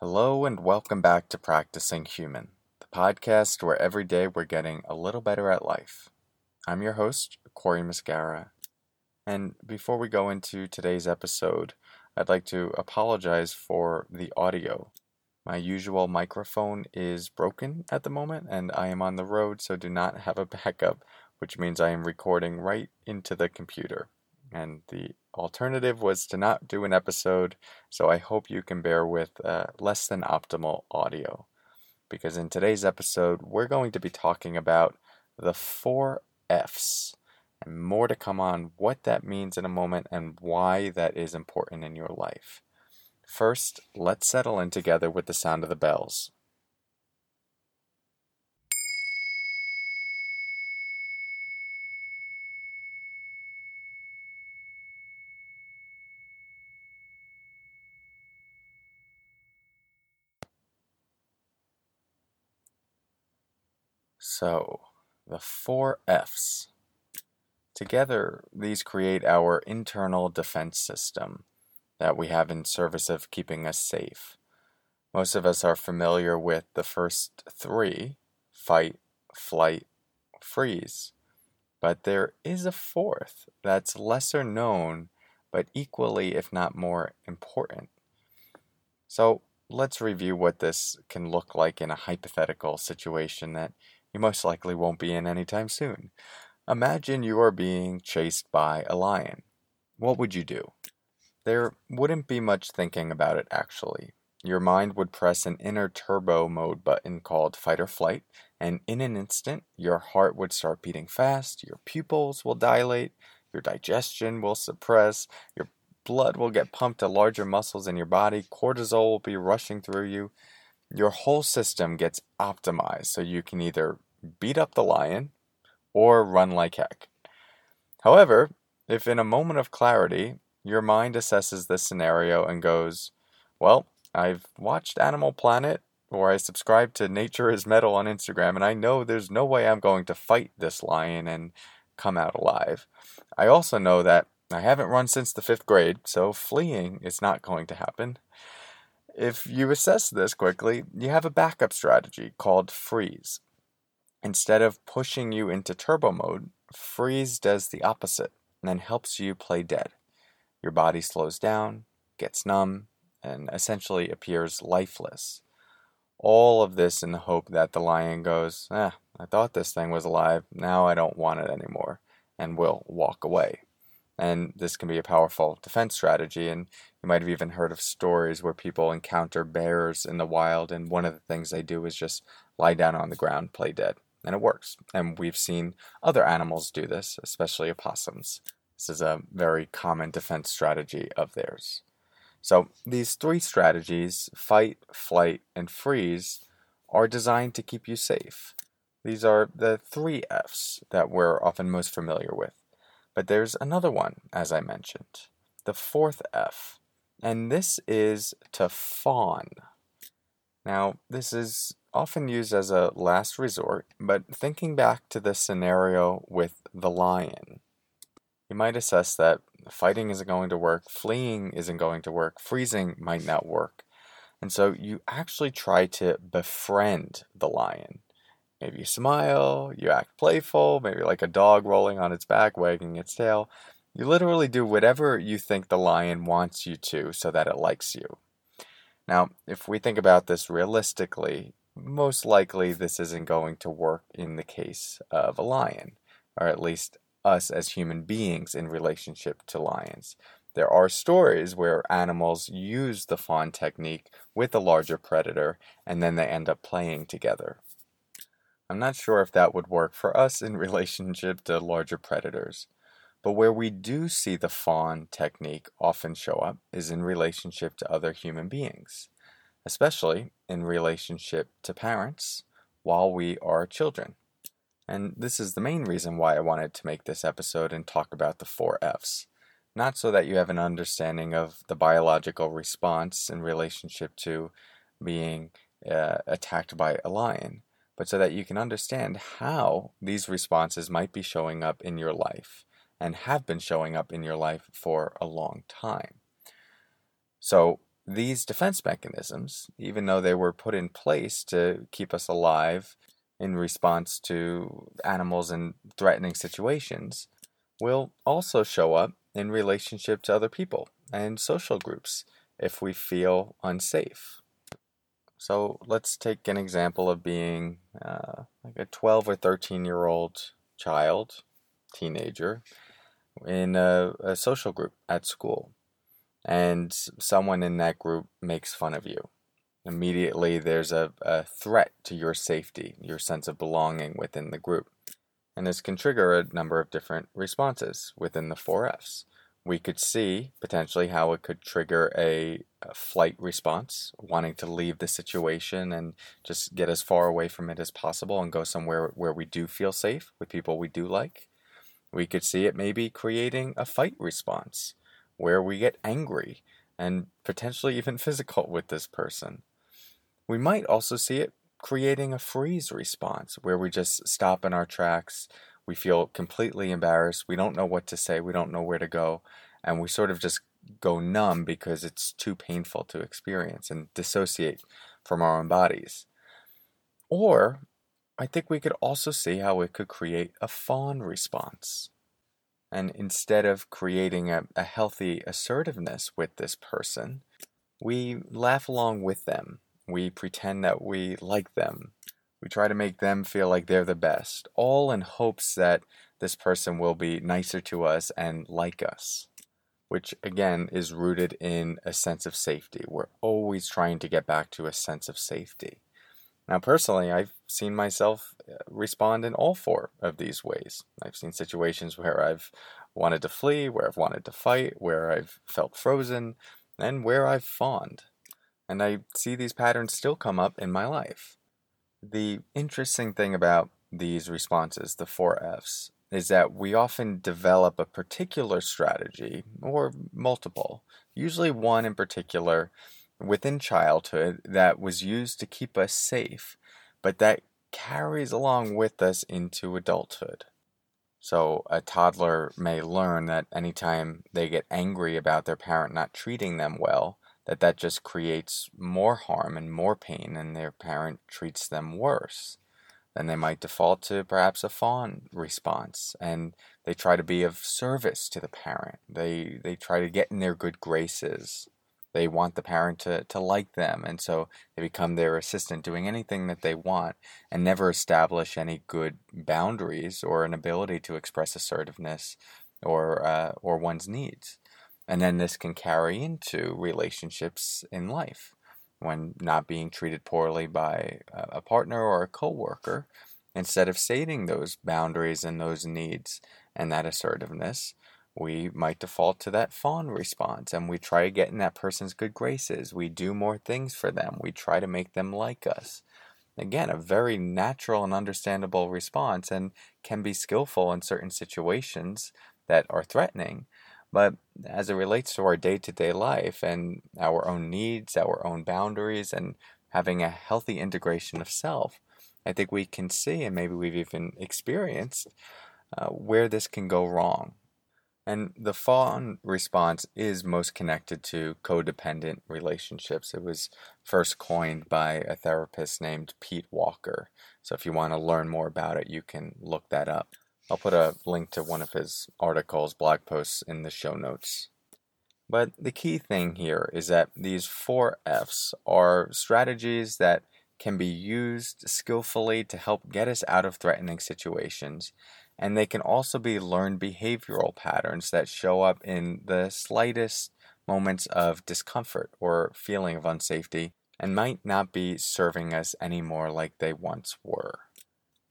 Hello, and welcome back to Practicing Human, the podcast where every day we're getting a little better at life. I'm your host, Corey Muscara. And before we go into today's episode, I'd like to apologize for the audio. My usual microphone is broken at the moment, and I am on the road, so do not have a backup, which means I am recording right into the computer. And the alternative was to not do an episode, so I hope you can bear with uh, less than optimal audio. Because in today's episode, we're going to be talking about the four F's and more to come on what that means in a moment and why that is important in your life. First, let's settle in together with the sound of the bells. So, the four F's. Together, these create our internal defense system that we have in service of keeping us safe. Most of us are familiar with the first three fight, flight, freeze. But there is a fourth that's lesser known, but equally, if not more, important. So let's review what this can look like in a hypothetical situation that you most likely won't be in anytime soon. Imagine you are being chased by a lion. What would you do? There wouldn't be much thinking about it actually. Your mind would press an inner turbo mode button called fight or flight, and in an instant, your heart would start beating fast, your pupils will dilate, your digestion will suppress, your blood will get pumped to larger muscles in your body, cortisol will be rushing through you. Your whole system gets optimized so you can either beat up the lion or run like heck. However, if in a moment of clarity your mind assesses this scenario and goes, Well, I've watched Animal Planet or I subscribe to Nature is Metal on Instagram, and I know there's no way I'm going to fight this lion and come out alive. I also know that I haven't run since the fifth grade, so fleeing is not going to happen. If you assess this quickly, you have a backup strategy called freeze. Instead of pushing you into turbo mode, freeze does the opposite and then helps you play dead. Your body slows down, gets numb, and essentially appears lifeless. All of this in the hope that the lion goes, eh, I thought this thing was alive, now I don't want it anymore, and will walk away. And this can be a powerful defense strategy. And you might have even heard of stories where people encounter bears in the wild, and one of the things they do is just lie down on the ground, play dead. And it works. And we've seen other animals do this, especially opossums. This is a very common defense strategy of theirs. So, these three strategies fight, flight, and freeze are designed to keep you safe. These are the three F's that we're often most familiar with. But there's another one, as I mentioned, the fourth F, and this is to fawn. Now, this is often used as a last resort, but thinking back to the scenario with the lion, you might assess that fighting isn't going to work, fleeing isn't going to work, freezing might not work. And so you actually try to befriend the lion. Maybe you smile, you act playful, maybe like a dog rolling on its back, wagging its tail. You literally do whatever you think the lion wants you to so that it likes you. Now, if we think about this realistically, most likely this isn't going to work in the case of a lion, or at least us as human beings in relationship to lions. There are stories where animals use the fawn technique with a larger predator and then they end up playing together. I'm not sure if that would work for us in relationship to larger predators. But where we do see the fawn technique often show up is in relationship to other human beings, especially in relationship to parents while we are children. And this is the main reason why I wanted to make this episode and talk about the four F's. Not so that you have an understanding of the biological response in relationship to being uh, attacked by a lion, but so that you can understand how these responses might be showing up in your life and have been showing up in your life for a long time. So, these defense mechanisms, even though they were put in place to keep us alive in response to animals and threatening situations, will also show up in relationship to other people and social groups if we feel unsafe. So let's take an example of being uh, like a 12 or 13 year old child, teenager, in a, a social group at school. And someone in that group makes fun of you. Immediately, there's a, a threat to your safety, your sense of belonging within the group. And this can trigger a number of different responses within the four F's we could see potentially how it could trigger a, a, flight response, wanting to leave the situation and just get as far away from it as possible and go somewhere where we do feel safe with people we do like. We could see it maybe creating a fight response where we get angry and potentially even physical with this person. We might also see it creating a freeze response where we just stop in our tracks we feel completely embarrassed. We don't know what to say. We don't know where to go. And we sort of just go numb because it's too painful to experience and dissociate from our own bodies. Or I think we could also see how it could create a fawn response. And instead of creating a, a healthy assertiveness with this person, we laugh along with them. We pretend that we like them. We try to make them feel like they're the best, all in hopes that this person will be nicer to us and like us, which again is rooted in a sense of safety. We're always trying to get back to a sense of safety. Now, personally, I've seen myself uh, respond in all four of these ways. I've seen situations where I've wanted to flee, where I've wanted to fight, where I've felt frozen, and where I've fawned. And I see these patterns still come up in my life. The interesting thing about these responses, the four F's, is that we often develop a particular strategy or multiple, usually one in particular within childhood that was used to keep us safe, but that carries along with us into adulthood. So, a toddler may learn that anytime they get angry about their parent not treating them well, that that just creates more harm and more pain and their parent treats them worse then they might default to perhaps a fawn response and they try to be of service to the parent. They they try to get in their good graces. They want the parent to, to like them and so they become their assistant doing anything that they want and never establish any good boundaries or an ability to express assertiveness or uh, or one's needs and then this can carry into relationships in life when not being treated poorly by a partner or a coworker. Instead of stating those boundaries and those needs and that assertiveness, we might default to that fawn response and we try to get in that person's good graces. We do more things for them. We try to make them like us. Again, a very natural and understandable response and can be skillful in certain situations that are threatening. But as it relates to our day to day life and our own needs, our own boundaries, and having a healthy integration of self, I think we can see, and maybe we've even experienced, uh, where this can go wrong. And the fawn response is most connected to codependent relationships. It was first coined by a therapist named Pete Walker. So if you want to learn more about it, you can look that up. I'll put a link to one of his articles, blog posts in the show notes. But the key thing here is that these four F's are strategies that can be used skillfully to help get us out of threatening situations, and they can also be learned behavioral patterns that show up in the slightest moments of discomfort or feeling of unsafety and might not be serving us anymore like they once were.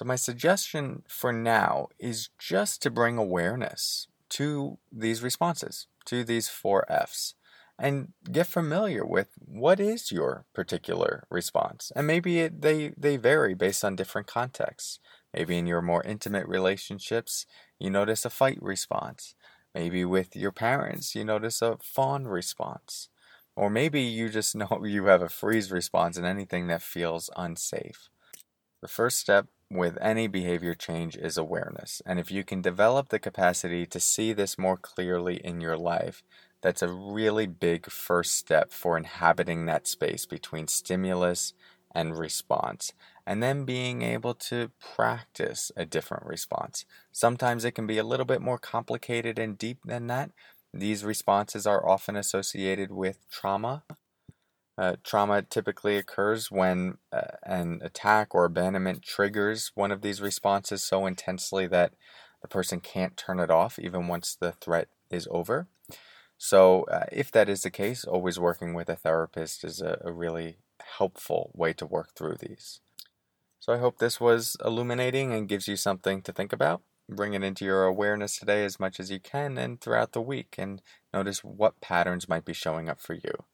So, my suggestion for now is just to bring awareness to these responses, to these four F's, and get familiar with what is your particular response. And maybe it, they, they vary based on different contexts. Maybe in your more intimate relationships, you notice a fight response. Maybe with your parents, you notice a fawn response. Or maybe you just know you have a freeze response in anything that feels unsafe. The first step with any behavior change is awareness. And if you can develop the capacity to see this more clearly in your life, that's a really big first step for inhabiting that space between stimulus and response, and then being able to practice a different response. Sometimes it can be a little bit more complicated and deep than that. These responses are often associated with trauma. Uh, trauma typically occurs when uh, an attack or abandonment triggers one of these responses so intensely that the person can't turn it off even once the threat is over. So, uh, if that is the case, always working with a therapist is a, a really helpful way to work through these. So, I hope this was illuminating and gives you something to think about. Bring it into your awareness today as much as you can and throughout the week, and notice what patterns might be showing up for you.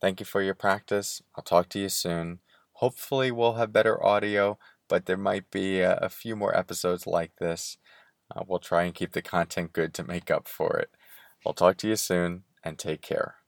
Thank you for your practice. I'll talk to you soon. Hopefully, we'll have better audio, but there might be a, a few more episodes like this. Uh, we'll try and keep the content good to make up for it. I'll talk to you soon and take care.